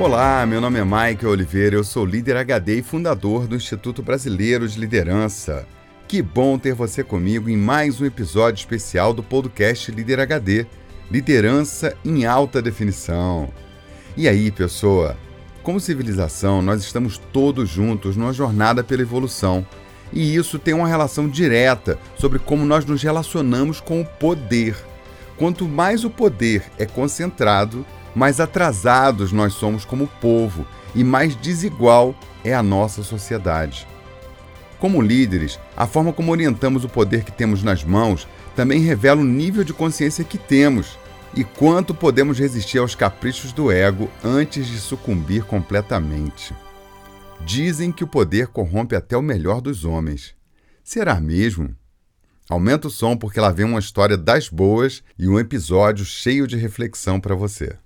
Olá, meu nome é Mike Oliveira, eu sou líder HD e fundador do Instituto Brasileiro de Liderança. Que bom ter você comigo em mais um episódio especial do podcast Líder HD Liderança em Alta Definição. E aí, pessoa? Como civilização, nós estamos todos juntos numa jornada pela evolução. E isso tem uma relação direta sobre como nós nos relacionamos com o poder. Quanto mais o poder é concentrado, mais atrasados nós somos como povo e mais desigual é a nossa sociedade. Como líderes, a forma como orientamos o poder que temos nas mãos também revela o nível de consciência que temos e quanto podemos resistir aos caprichos do ego antes de sucumbir completamente. Dizem que o poder corrompe até o melhor dos homens. Será mesmo? Aumenta o som porque lá vem uma história das boas e um episódio cheio de reflexão para você.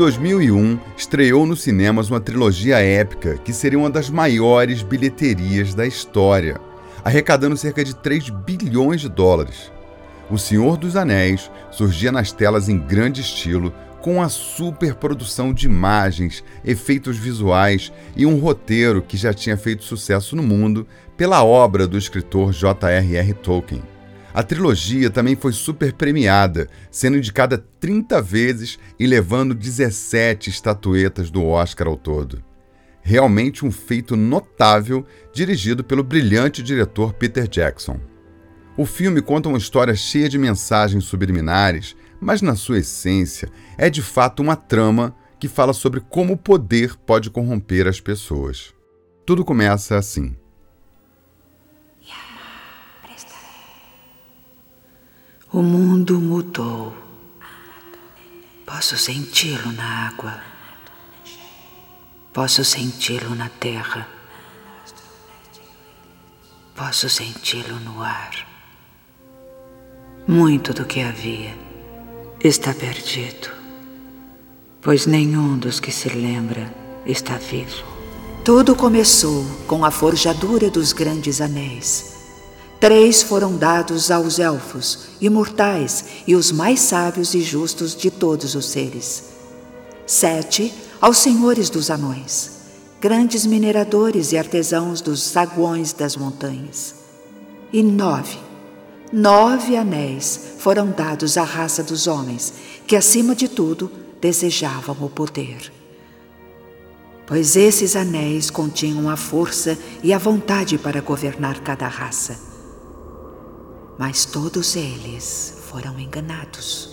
2001, estreou nos cinemas uma trilogia épica que seria uma das maiores bilheterias da história, arrecadando cerca de 3 bilhões de dólares. O Senhor dos Anéis surgia nas telas em grande estilo, com a superprodução de imagens, efeitos visuais e um roteiro que já tinha feito sucesso no mundo pela obra do escritor J.R.R. Tolkien. A trilogia também foi super premiada, sendo indicada 30 vezes e levando 17 estatuetas do Oscar ao todo. Realmente um feito notável, dirigido pelo brilhante diretor Peter Jackson. O filme conta uma história cheia de mensagens subliminares, mas na sua essência é de fato uma trama que fala sobre como o poder pode corromper as pessoas. Tudo começa assim. O mundo mudou. Posso senti-lo na água. Posso senti-lo na terra. Posso senti-lo no ar. Muito do que havia está perdido, pois nenhum dos que se lembra está vivo. Tudo começou com a forjadura dos grandes anéis Três foram dados aos elfos, imortais e os mais sábios e justos de todos os seres. Sete aos senhores dos anões, grandes mineradores e artesãos dos saguões das montanhas. E nove, nove anéis foram dados à raça dos homens, que acima de tudo desejavam o poder. Pois esses anéis continham a força e a vontade para governar cada raça mas todos eles foram enganados,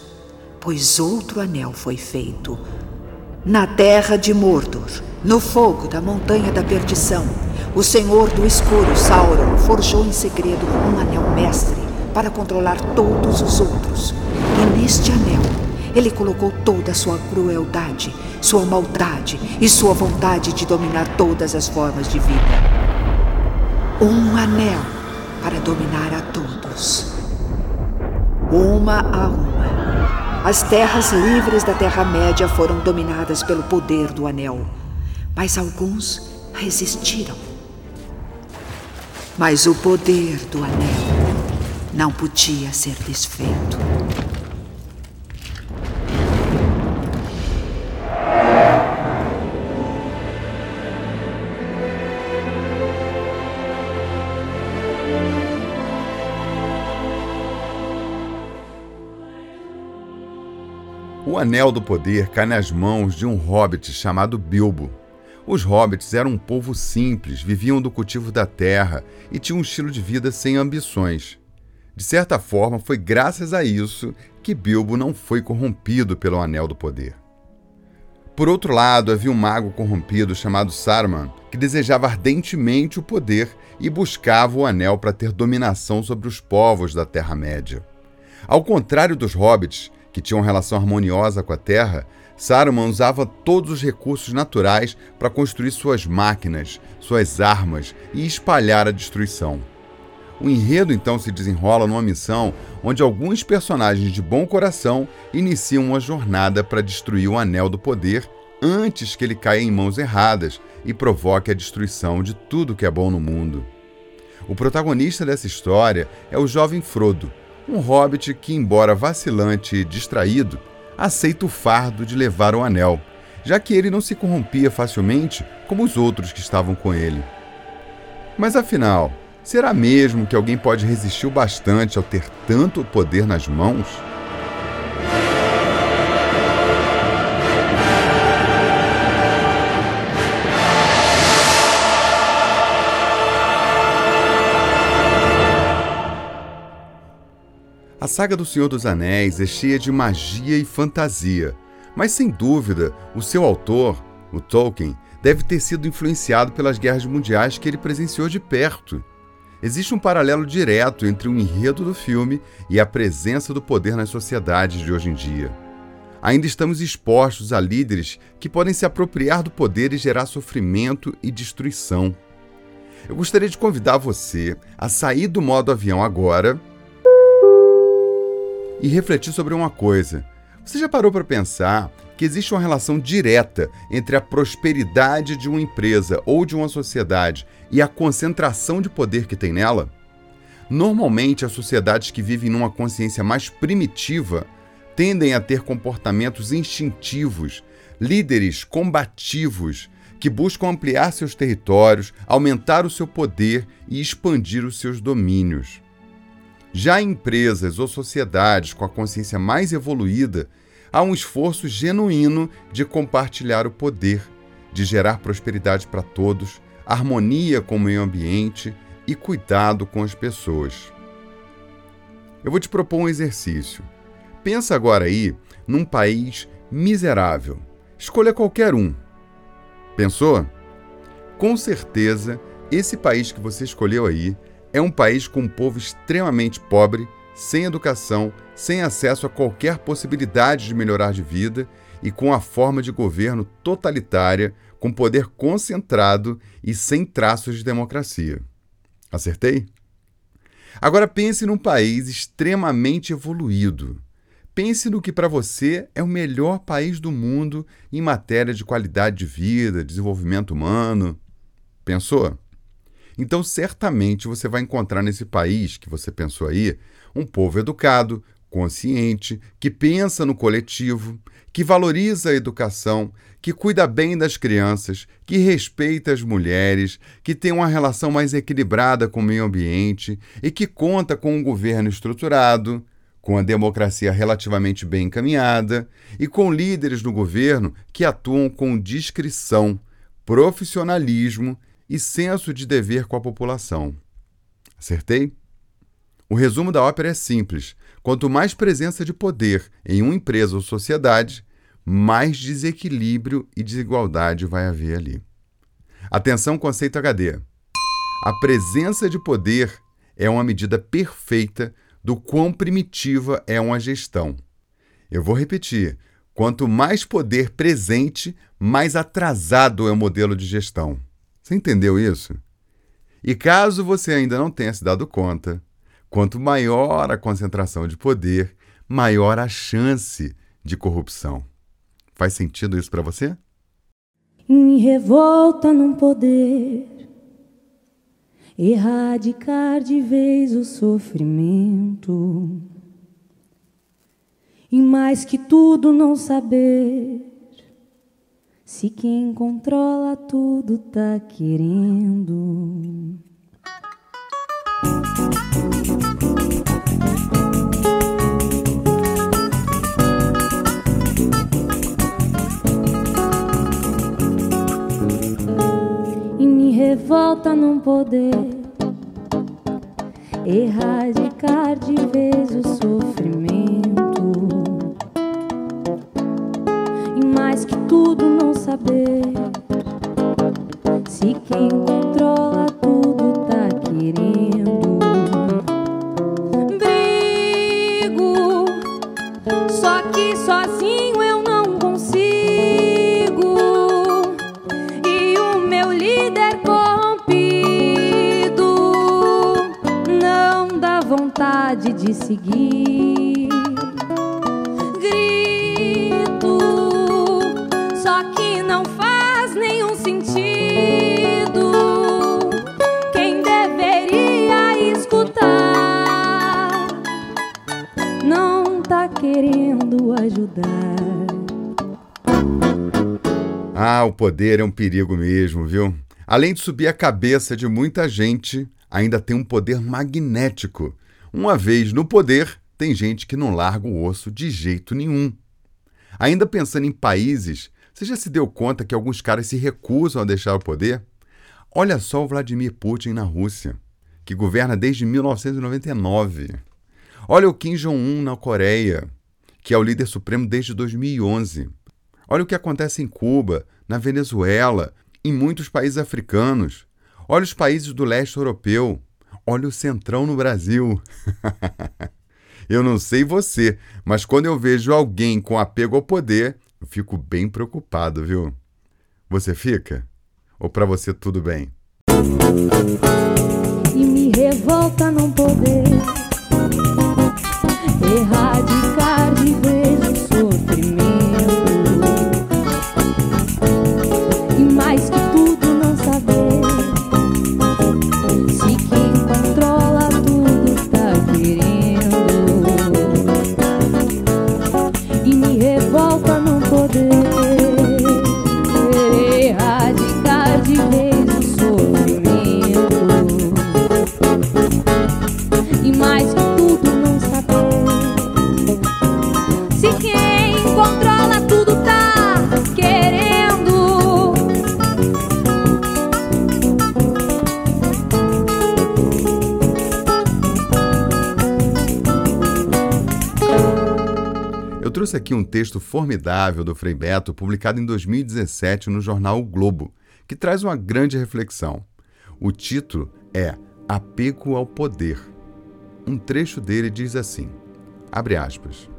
pois outro anel foi feito na terra de Mordor, no fogo da montanha da perdição. O Senhor do Escuro, Sauron, forjou em segredo um anel mestre para controlar todos os outros. E neste anel, ele colocou toda a sua crueldade, sua maldade e sua vontade de dominar todas as formas de vida. Um anel para dominar a todos. Uma a uma, as terras livres da Terra-média foram dominadas pelo poder do Anel, mas alguns resistiram. Mas o poder do Anel não podia ser desfeito. O Anel do Poder cai nas mãos de um hobbit chamado Bilbo. Os hobbits eram um povo simples, viviam do cultivo da terra e tinham um estilo de vida sem ambições. De certa forma, foi graças a isso que Bilbo não foi corrompido pelo Anel do Poder. Por outro lado, havia um mago corrompido chamado Saruman, que desejava ardentemente o poder e buscava o anel para ter dominação sobre os povos da Terra-média. Ao contrário dos hobbits, que tinham relação harmoniosa com a terra, Saruman usava todos os recursos naturais para construir suas máquinas, suas armas e espalhar a destruição. O enredo então se desenrola numa missão onde alguns personagens de bom coração iniciam uma jornada para destruir o Anel do Poder antes que ele caia em mãos erradas e provoque a destruição de tudo que é bom no mundo. O protagonista dessa história é o jovem Frodo, um hobbit que, embora vacilante e distraído, aceita o fardo de levar o anel, já que ele não se corrompia facilmente como os outros que estavam com ele. Mas afinal, será mesmo que alguém pode resistir o bastante ao ter tanto poder nas mãos? A saga do Senhor dos Anéis é cheia de magia e fantasia, mas sem dúvida, o seu autor, o Tolkien, deve ter sido influenciado pelas guerras mundiais que ele presenciou de perto. Existe um paralelo direto entre o enredo do filme e a presença do poder nas sociedades de hoje em dia. Ainda estamos expostos a líderes que podem se apropriar do poder e gerar sofrimento e destruição. Eu gostaria de convidar você a sair do modo avião agora e refletir sobre uma coisa. Você já parou para pensar que existe uma relação direta entre a prosperidade de uma empresa ou de uma sociedade e a concentração de poder que tem nela? Normalmente, as sociedades que vivem numa consciência mais primitiva tendem a ter comportamentos instintivos, líderes combativos, que buscam ampliar seus territórios, aumentar o seu poder e expandir os seus domínios. Já em empresas ou sociedades com a consciência mais evoluída, há um esforço genuíno de compartilhar o poder, de gerar prosperidade para todos, harmonia com o meio ambiente e cuidado com as pessoas. Eu vou te propor um exercício. Pensa agora aí num país miserável. Escolha qualquer um. Pensou? Com certeza, esse país que você escolheu aí é um país com um povo extremamente pobre, sem educação, sem acesso a qualquer possibilidade de melhorar de vida e com a forma de governo totalitária, com poder concentrado e sem traços de democracia. Acertei? Agora pense num país extremamente evoluído. Pense no que para você é o melhor país do mundo em matéria de qualidade de vida, desenvolvimento humano. Pensou? Então, certamente você vai encontrar nesse país que você pensou aí um povo educado, consciente, que pensa no coletivo, que valoriza a educação, que cuida bem das crianças, que respeita as mulheres, que tem uma relação mais equilibrada com o meio ambiente e que conta com um governo estruturado, com a democracia relativamente bem encaminhada e com líderes no governo que atuam com discrição, profissionalismo e senso de dever com a população. Acertei? O resumo da ópera é simples. Quanto mais presença de poder em uma empresa ou sociedade, mais desequilíbrio e desigualdade vai haver ali. Atenção, conceito HD. A presença de poder é uma medida perfeita do quão primitiva é uma gestão. Eu vou repetir: quanto mais poder presente, mais atrasado é o modelo de gestão. Você entendeu isso? E caso você ainda não tenha se dado conta, quanto maior a concentração de poder, maior a chance de corrupção. Faz sentido isso para você? Me revolta num poder erradicar de vez o sofrimento e mais que tudo não saber se quem controla tudo tá querendo. E me revolta não poder erradicar de vez o saber se quem controla tudo tá querendo. Brigo, só que sozinho eu não consigo. E o meu líder corrompido não dá vontade de seguir. Ajudar. Ah, o poder é um perigo mesmo, viu? Além de subir a cabeça de muita gente, ainda tem um poder magnético. Uma vez no poder, tem gente que não larga o osso de jeito nenhum. Ainda pensando em países, você já se deu conta que alguns caras se recusam a deixar o poder? Olha só o Vladimir Putin na Rússia, que governa desde 1999. Olha o Kim Jong-un na Coreia, que é o líder supremo desde 2011. Olha o que acontece em Cuba, na Venezuela, em muitos países africanos. Olha os países do leste europeu. Olha o centrão no Brasil. eu não sei você, mas quando eu vejo alguém com apego ao poder, eu fico bem preocupado, viu? Você fica? Ou para você tudo bem? E me revolta não poder erradicar aqui um texto formidável do Frei Beto, publicado em 2017 no jornal o Globo, que traz uma grande reflexão. O título é Apego ao Poder. Um trecho dele diz assim: abre aspas.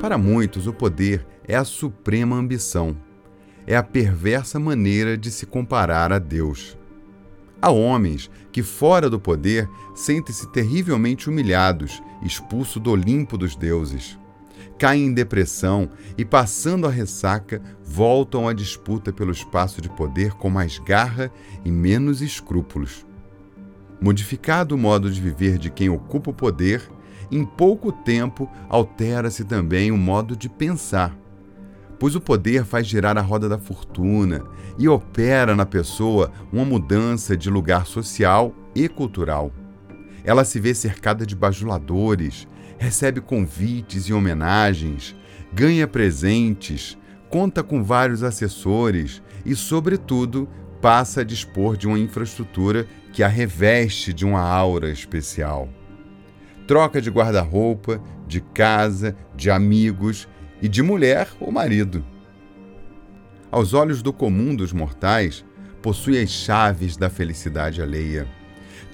Para muitos, o poder é a suprema ambição, é a perversa maneira de se comparar a Deus. Há homens que, fora do poder, sentem-se terrivelmente humilhados, expulsos do Olimpo dos deuses. Caem em depressão e, passando a ressaca, voltam à disputa pelo espaço de poder com mais garra e menos escrúpulos. Modificado o modo de viver de quem ocupa o poder, em pouco tempo altera-se também o modo de pensar pois o poder faz girar a roda da fortuna e opera na pessoa uma mudança de lugar social e cultural. Ela se vê cercada de bajuladores, recebe convites e homenagens, ganha presentes, conta com vários assessores e, sobretudo, passa a dispor de uma infraestrutura que a reveste de uma aura especial. Troca de guarda-roupa, de casa, de amigos e de mulher ou marido. Aos olhos do comum dos mortais, possui as chaves da felicidade alheia.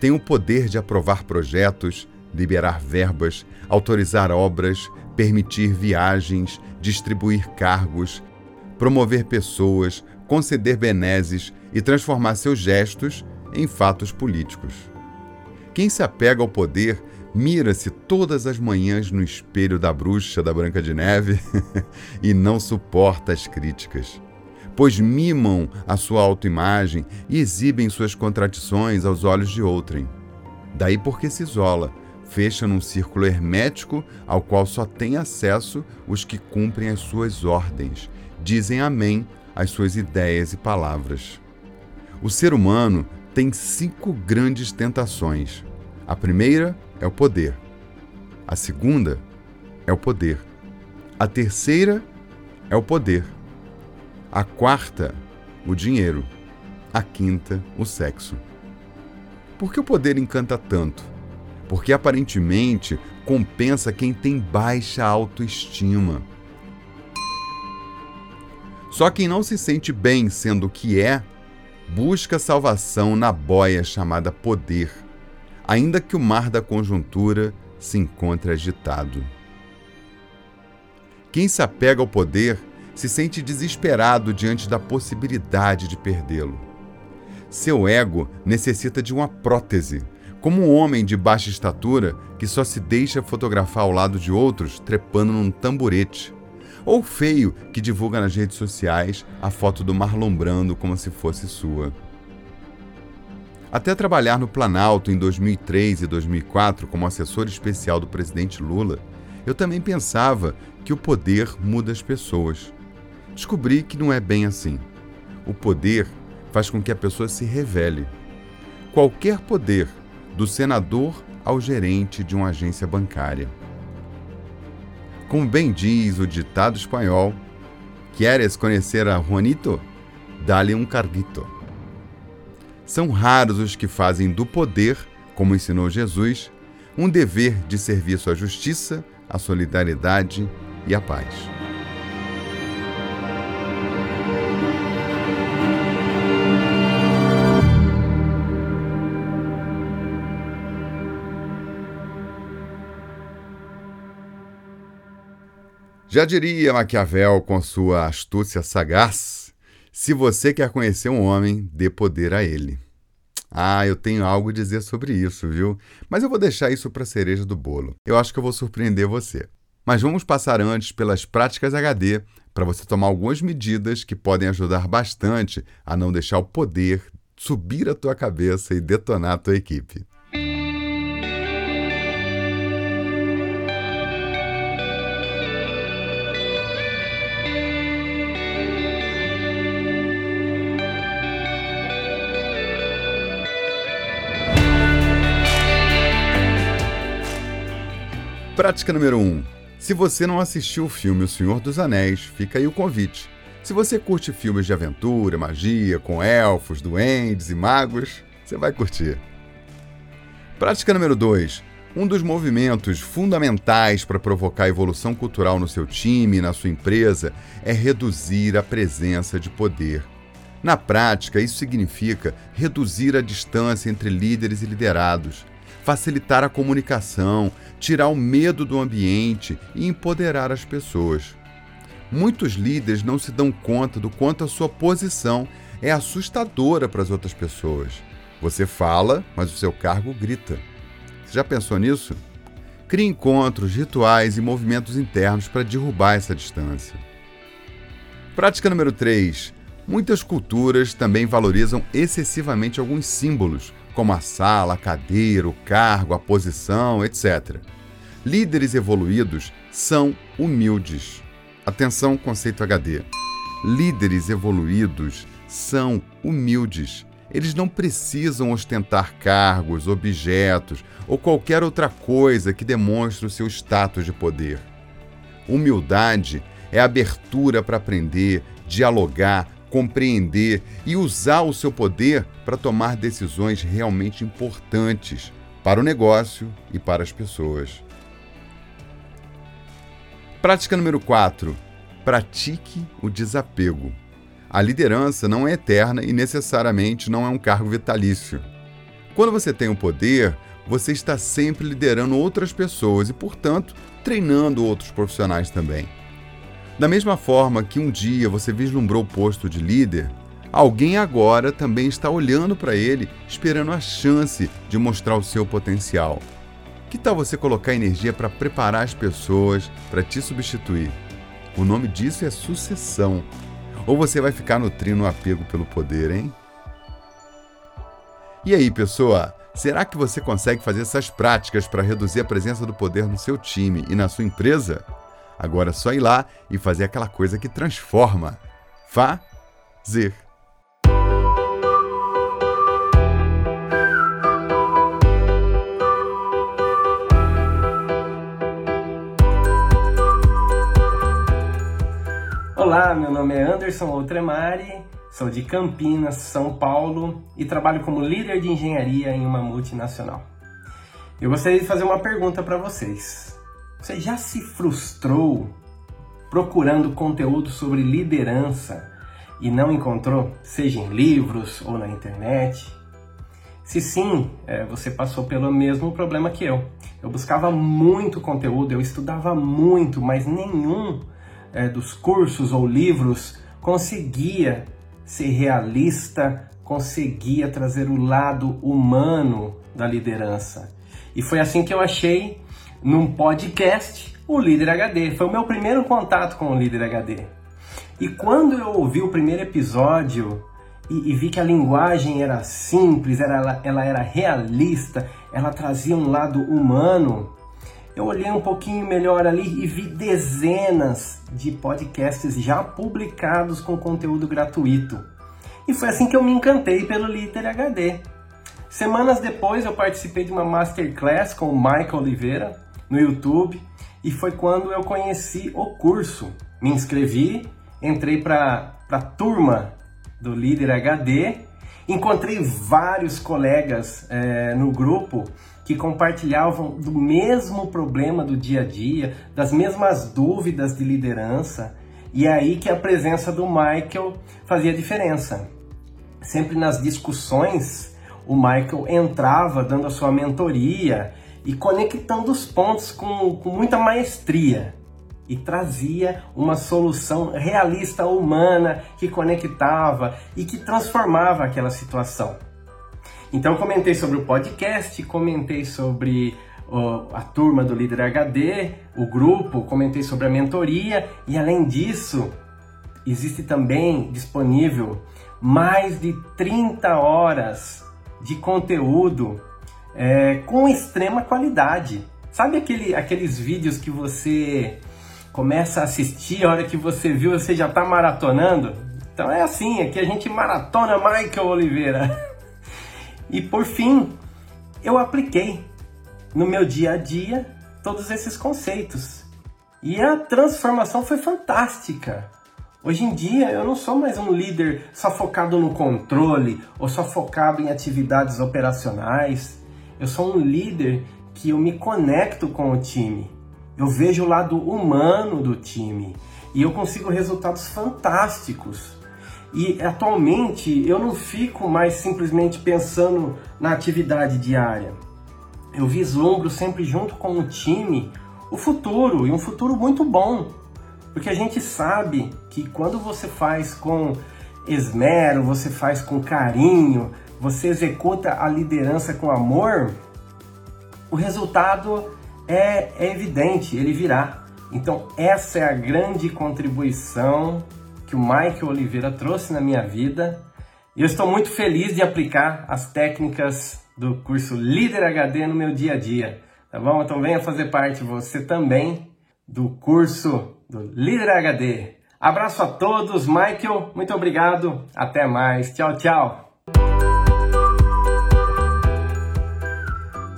Tem o poder de aprovar projetos, liberar verbas, autorizar obras, permitir viagens, distribuir cargos, promover pessoas, conceder benesses e transformar seus gestos em fatos políticos. Quem se apega ao poder mira-se todas as manhãs no espelho da bruxa da Branca de Neve e não suporta as críticas, pois mimam a sua autoimagem e exibem suas contradições aos olhos de outrem. Daí porque se isola, fecha num círculo hermético ao qual só têm acesso os que cumprem as suas ordens, dizem amém às suas ideias e palavras. O ser humano tem cinco grandes tentações. A primeira é o poder. A segunda é o poder. A terceira é o poder. A quarta, o dinheiro. A quinta, o sexo. Por que o poder encanta tanto? Porque aparentemente compensa quem tem baixa autoestima. Só quem não se sente bem sendo o que é, busca salvação na boia chamada poder ainda que o mar da conjuntura se encontre agitado. Quem se apega ao poder se sente desesperado diante da possibilidade de perdê-lo. Seu ego necessita de uma prótese, como um homem de baixa estatura que só se deixa fotografar ao lado de outros trepando num tamborete, ou feio que divulga nas redes sociais a foto do Marlon Brando como se fosse sua. Até trabalhar no Planalto em 2003 e 2004 como assessor especial do presidente Lula, eu também pensava que o poder muda as pessoas. Descobri que não é bem assim. O poder faz com que a pessoa se revele. Qualquer poder, do senador ao gerente de uma agência bancária. Como bem diz o ditado espanhol, ¿Quieres conhecer a Juanito? Dá-lhe um carguito. São raros os que fazem do poder, como ensinou Jesus, um dever de serviço à justiça, à solidariedade e à paz. Já diria Maquiavel com sua astúcia sagaz, se você quer conhecer um homem, dê poder a ele. Ah, eu tenho algo a dizer sobre isso, viu? Mas eu vou deixar isso para cereja do bolo. Eu acho que eu vou surpreender você. Mas vamos passar antes pelas práticas HD para você tomar algumas medidas que podem ajudar bastante a não deixar o poder subir a tua cabeça e detonar a tua equipe. Prática número 1. Um. Se você não assistiu o filme O Senhor dos Anéis, fica aí o convite. Se você curte filmes de aventura, magia, com elfos, duendes e magos, você vai curtir. Prática número 2. Um dos movimentos fundamentais para provocar evolução cultural no seu time e na sua empresa é reduzir a presença de poder. Na prática, isso significa reduzir a distância entre líderes e liderados, facilitar a comunicação, tirar o medo do ambiente e empoderar as pessoas. Muitos líderes não se dão conta do quanto a sua posição é assustadora para as outras pessoas. Você fala, mas o seu cargo grita. Você já pensou nisso? Crie encontros, rituais e movimentos internos para derrubar essa distância. Prática número 3. Muitas culturas também valorizam excessivamente alguns símbolos, como a sala, a cadeira, o cargo, a posição, etc. Líderes evoluídos são humildes. Atenção, conceito HD. Líderes evoluídos são humildes. Eles não precisam ostentar cargos, objetos ou qualquer outra coisa que demonstre o seu status de poder. Humildade é abertura para aprender, dialogar, compreender e usar o seu poder para tomar decisões realmente importantes para o negócio e para as pessoas. Prática número 4. Pratique o desapego. A liderança não é eterna e necessariamente não é um cargo vitalício. Quando você tem o poder, você está sempre liderando outras pessoas e, portanto, treinando outros profissionais também. Da mesma forma que um dia você vislumbrou o posto de líder, alguém agora também está olhando para ele, esperando a chance de mostrar o seu potencial. Que tal você colocar energia para preparar as pessoas para te substituir? O nome disso é sucessão. Ou você vai ficar nutrindo o apego pelo poder, hein? E aí, pessoa? Será que você consegue fazer essas práticas para reduzir a presença do poder no seu time e na sua empresa? Agora é só ir lá e fazer aquela coisa que transforma. Fazer. Olá, meu nome é Anderson Outremari, sou de Campinas, São Paulo e trabalho como líder de engenharia em uma multinacional. Eu gostaria de fazer uma pergunta para vocês. Você já se frustrou procurando conteúdo sobre liderança e não encontrou, seja em livros ou na internet? Se sim, é, você passou pelo mesmo problema que eu. Eu buscava muito conteúdo, eu estudava muito, mas nenhum é, dos cursos ou livros conseguia ser realista, conseguia trazer o lado humano da liderança. E foi assim que eu achei num podcast o Líder HD. Foi o meu primeiro contato com o Líder HD. E quando eu ouvi o primeiro episódio e, e vi que a linguagem era simples, era, ela, ela era realista, ela trazia um lado humano, eu olhei um pouquinho melhor ali e vi dezenas de podcasts já publicados com conteúdo gratuito. E foi assim que eu me encantei pelo Liter HD. Semanas depois eu participei de uma masterclass com o Michael Oliveira no YouTube e foi quando eu conheci o curso. Me inscrevi, entrei para a turma do Líder HD, encontrei vários colegas é, no grupo que compartilhavam do mesmo problema do dia a dia, das mesmas dúvidas de liderança, e é aí que a presença do Michael fazia diferença. Sempre nas discussões, o Michael entrava dando a sua mentoria e conectando os pontos com, com muita maestria e trazia uma solução realista humana que conectava e que transformava aquela situação. Então comentei sobre o podcast, comentei sobre a turma do Líder HD, o grupo, comentei sobre a mentoria e além disso, existe também disponível mais de 30 horas de conteúdo é, com extrema qualidade. Sabe aquele, aqueles vídeos que você começa a assistir, a hora que você viu, você já está maratonando? Então é assim, aqui a gente maratona Michael Oliveira. E por fim, eu apliquei no meu dia a dia todos esses conceitos. E a transformação foi fantástica. Hoje em dia eu não sou mais um líder só focado no controle ou só focado em atividades operacionais. Eu sou um líder que eu me conecto com o time. Eu vejo o lado humano do time e eu consigo resultados fantásticos. E atualmente eu não fico mais simplesmente pensando na atividade diária. Eu vislumbro sempre junto com o time o futuro e um futuro muito bom. Porque a gente sabe que quando você faz com esmero, você faz com carinho, você executa a liderança com amor, o resultado é, é evidente, ele virá. Então, essa é a grande contribuição que o Mike Oliveira trouxe na minha vida. E eu estou muito feliz de aplicar as técnicas do curso Líder HD no meu dia a dia. Tá bom? Então venha fazer parte você também do curso do Líder HD. Abraço a todos, Michael, muito obrigado, até mais, tchau, tchau.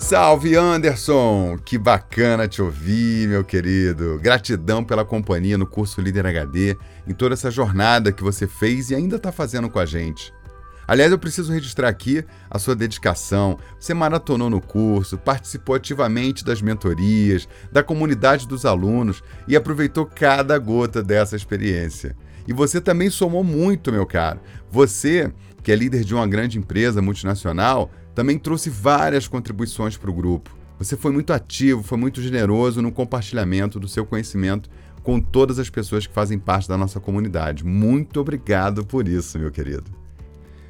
Salve Anderson! Que bacana te ouvir, meu querido. Gratidão pela companhia no curso Líder HD, em toda essa jornada que você fez e ainda está fazendo com a gente. Aliás, eu preciso registrar aqui a sua dedicação. Você maratonou no curso, participou ativamente das mentorias, da comunidade dos alunos e aproveitou cada gota dessa experiência. E você também somou muito, meu caro. Você, que é líder de uma grande empresa multinacional, também trouxe várias contribuições para o grupo. Você foi muito ativo, foi muito generoso no compartilhamento do seu conhecimento com todas as pessoas que fazem parte da nossa comunidade. Muito obrigado por isso, meu querido.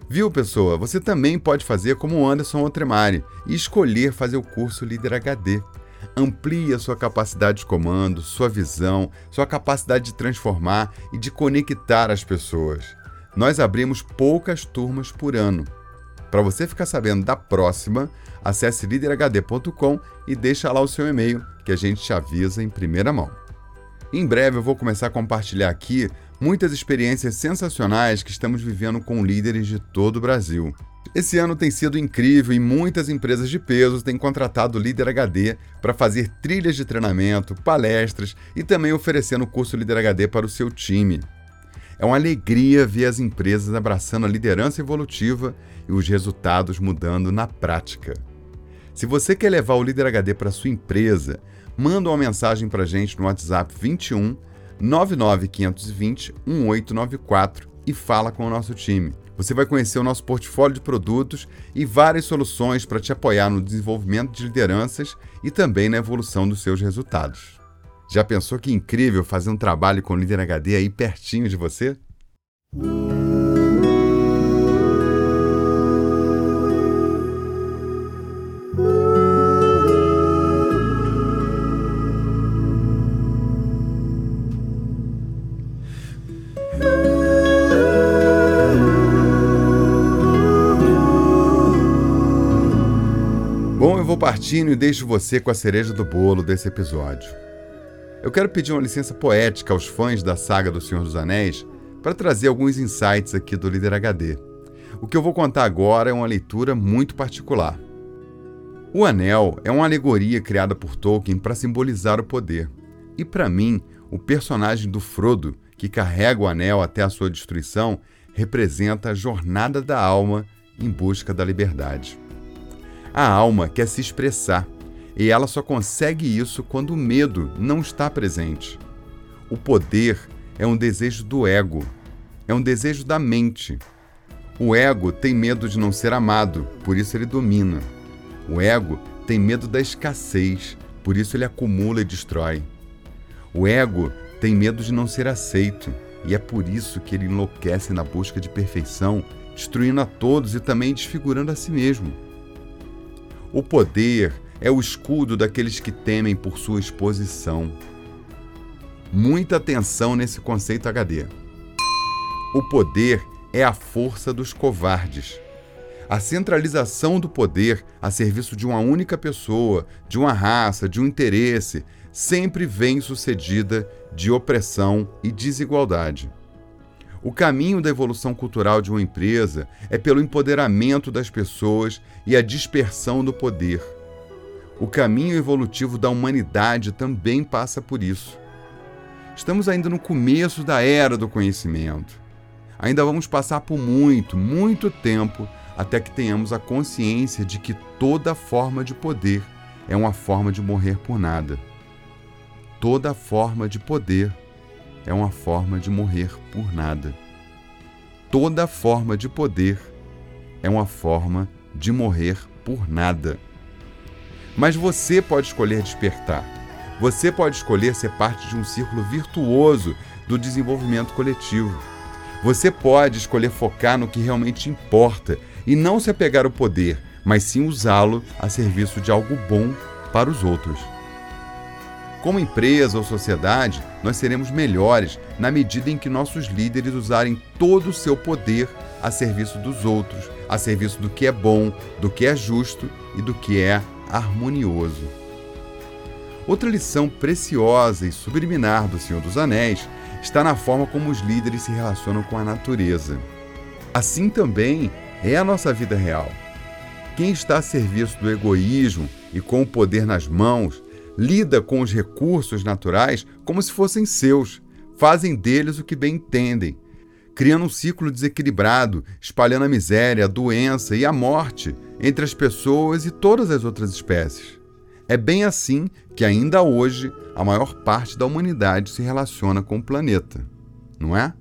Viu, pessoa? Você também pode fazer como o Anderson Otremari e escolher fazer o curso Líder HD. Amplie a sua capacidade de comando, sua visão, sua capacidade de transformar e de conectar as pessoas. Nós abrimos poucas turmas por ano para você ficar sabendo da próxima, acesse liderhd.com e deixa lá o seu e-mail, que a gente te avisa em primeira mão. Em breve eu vou começar a compartilhar aqui muitas experiências sensacionais que estamos vivendo com líderes de todo o Brasil. Esse ano tem sido incrível e muitas empresas de peso têm contratado o Líder HD para fazer trilhas de treinamento, palestras e também oferecendo o curso Líder HD para o seu time. É uma alegria ver as empresas abraçando a liderança evolutiva e os resultados mudando na prática. Se você quer levar o Líder HD para sua empresa, manda uma mensagem para a gente no WhatsApp 21 99520 1894 e fala com o nosso time. Você vai conhecer o nosso portfólio de produtos e várias soluções para te apoiar no desenvolvimento de lideranças e também na evolução dos seus resultados. Já pensou que incrível fazer um trabalho com o líder HD aí pertinho de você? Partindo e deixo você com a cereja do bolo desse episódio. Eu quero pedir uma licença poética aos fãs da saga do Senhor dos Anéis para trazer alguns insights aqui do Líder HD. O que eu vou contar agora é uma leitura muito particular. O Anel é uma alegoria criada por Tolkien para simbolizar o poder. E para mim, o personagem do Frodo, que carrega o anel até a sua destruição, representa a jornada da alma em busca da liberdade. A alma quer se expressar e ela só consegue isso quando o medo não está presente. O poder é um desejo do ego, é um desejo da mente. O ego tem medo de não ser amado, por isso ele domina. O ego tem medo da escassez, por isso ele acumula e destrói. O ego tem medo de não ser aceito, e é por isso que ele enlouquece na busca de perfeição, destruindo a todos e também desfigurando a si mesmo. O poder é o escudo daqueles que temem por sua exposição. Muita atenção nesse conceito HD. O poder é a força dos covardes. A centralização do poder a serviço de uma única pessoa, de uma raça, de um interesse, sempre vem sucedida de opressão e desigualdade. O caminho da evolução cultural de uma empresa é pelo empoderamento das pessoas e a dispersão do poder. O caminho evolutivo da humanidade também passa por isso. Estamos ainda no começo da era do conhecimento. Ainda vamos passar por muito, muito tempo até que tenhamos a consciência de que toda forma de poder é uma forma de morrer por nada. Toda forma de poder é uma forma de morrer por nada. Toda forma de poder é uma forma de morrer por nada. Mas você pode escolher despertar. Você pode escolher ser parte de um círculo virtuoso do desenvolvimento coletivo. Você pode escolher focar no que realmente importa e não se apegar ao poder, mas sim usá-lo a serviço de algo bom para os outros. Como empresa ou sociedade, nós seremos melhores na medida em que nossos líderes usarem todo o seu poder a serviço dos outros, a serviço do que é bom, do que é justo e do que é harmonioso. Outra lição preciosa e subliminar do Senhor dos Anéis está na forma como os líderes se relacionam com a natureza. Assim também é a nossa vida real. Quem está a serviço do egoísmo e com o poder nas mãos lida com os recursos naturais como se fossem seus, fazem deles o que bem entendem, criando um ciclo desequilibrado, espalhando a miséria, a doença e a morte entre as pessoas e todas as outras espécies. É bem assim que, ainda hoje, a maior parte da humanidade se relaciona com o planeta, não é?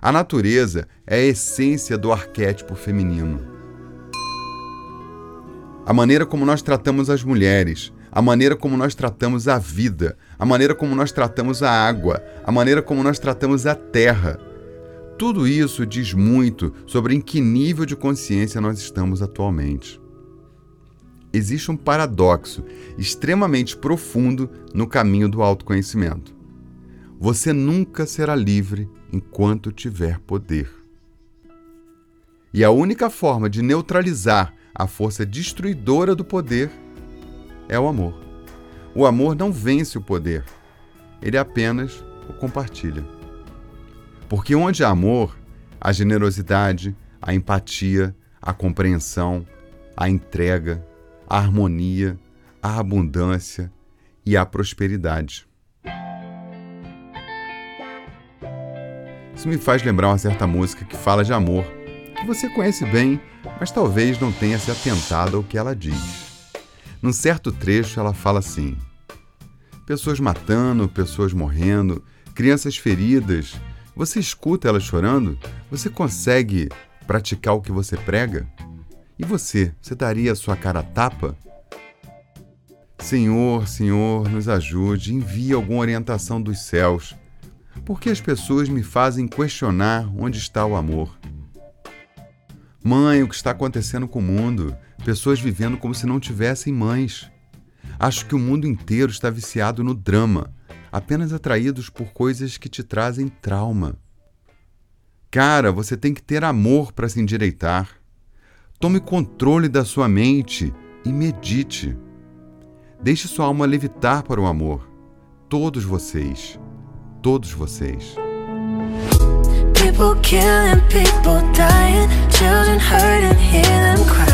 A natureza é a essência do arquétipo feminino. A maneira como nós tratamos as mulheres, a maneira como nós tratamos a vida, a maneira como nós tratamos a água, a maneira como nós tratamos a terra. Tudo isso diz muito sobre em que nível de consciência nós estamos atualmente. Existe um paradoxo extremamente profundo no caminho do autoconhecimento. Você nunca será livre enquanto tiver poder. E a única forma de neutralizar a força destruidora do poder é o amor. O amor não vence o poder, ele apenas o compartilha. Porque onde há amor, a generosidade, a empatia, a compreensão, a entrega, a harmonia, a abundância e a prosperidade. Isso me faz lembrar uma certa música que fala de amor, que você conhece bem, mas talvez não tenha se atentado ao que ela diz. Num certo trecho, ela fala assim: pessoas matando, pessoas morrendo, crianças feridas. Você escuta elas chorando? Você consegue praticar o que você prega? E você, você daria a sua cara a tapa? Senhor, Senhor, nos ajude, envie alguma orientação dos céus. Porque as pessoas me fazem questionar onde está o amor. Mãe, o que está acontecendo com o mundo? Pessoas vivendo como se não tivessem mães. Acho que o mundo inteiro está viciado no drama, apenas atraídos por coisas que te trazem trauma. Cara, você tem que ter amor para se endireitar. Tome controle da sua mente e medite. Deixe sua alma levitar para o amor. Todos vocês. Todos vocês. People killing, people dying, children hurting, hear them crying.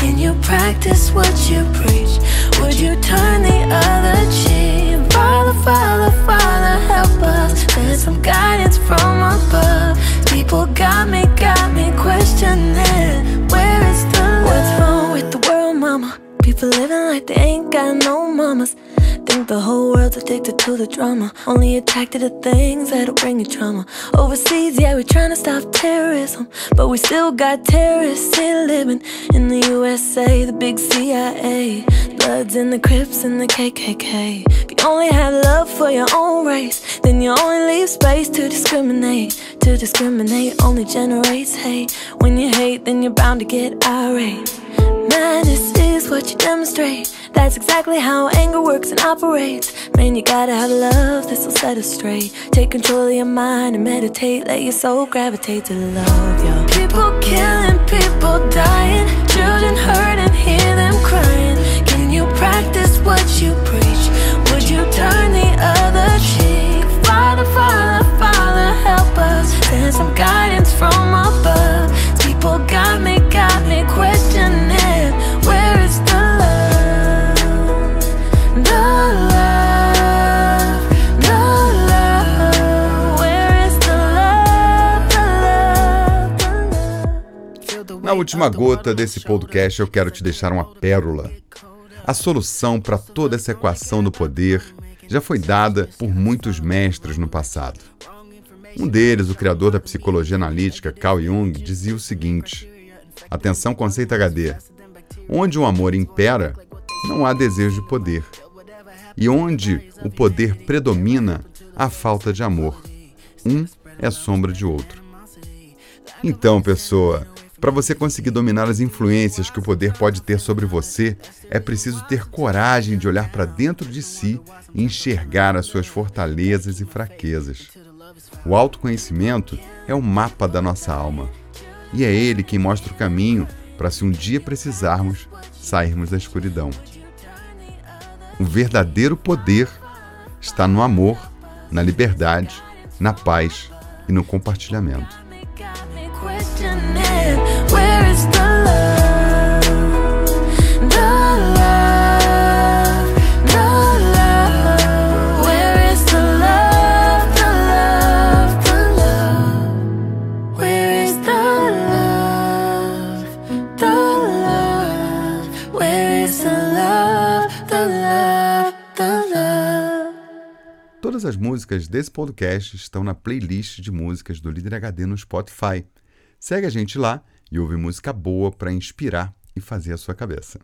Can you practice what you preach? Would you turn the other cheek? Father, Father, Father, help us. Send some guidance from above. People got me, got me questioning. Where is the love? What's wrong with the world, mama? People living like they ain't got no mamas. The whole world's addicted to the drama. Only attracted to things that'll bring you trauma. Overseas, yeah, we're trying to stop terrorism. But we still got terrorists here living in the USA, the big CIA. Bloods in the Crips and the KKK. If you only have love for your own race, then you only leave space to discriminate. To discriminate only generates hate. When you hate, then you're bound to get irate. Madness what you demonstrate. That's exactly how anger works and operates. Man, you gotta have love, this'll set us straight. Take control of your mind and meditate. Let your soul gravitate to love, yo. People killing, people dying, children hurting, hear them crying. Can you practice what you preach? Would you turn the other cheek? Father, Father, Father, help us. Send some guidance from última gota desse podcast, eu quero te deixar uma pérola. A solução para toda essa equação do poder já foi dada por muitos mestres no passado. Um deles, o criador da psicologia analítica, Carl Jung, dizia o seguinte: Atenção, conceito HD. Onde o amor impera, não há desejo de poder. E onde o poder predomina, há falta de amor. Um é sombra de outro. Então, pessoa, para você conseguir dominar as influências que o poder pode ter sobre você, é preciso ter coragem de olhar para dentro de si e enxergar as suas fortalezas e fraquezas. O autoconhecimento é o mapa da nossa alma. E é ele quem mostra o caminho para, se um dia precisarmos, sairmos da escuridão. O verdadeiro poder está no amor, na liberdade, na paz e no compartilhamento. As músicas desse podcast estão na playlist de músicas do Líder HD no Spotify. Segue a gente lá e ouve música boa para inspirar e fazer a sua cabeça.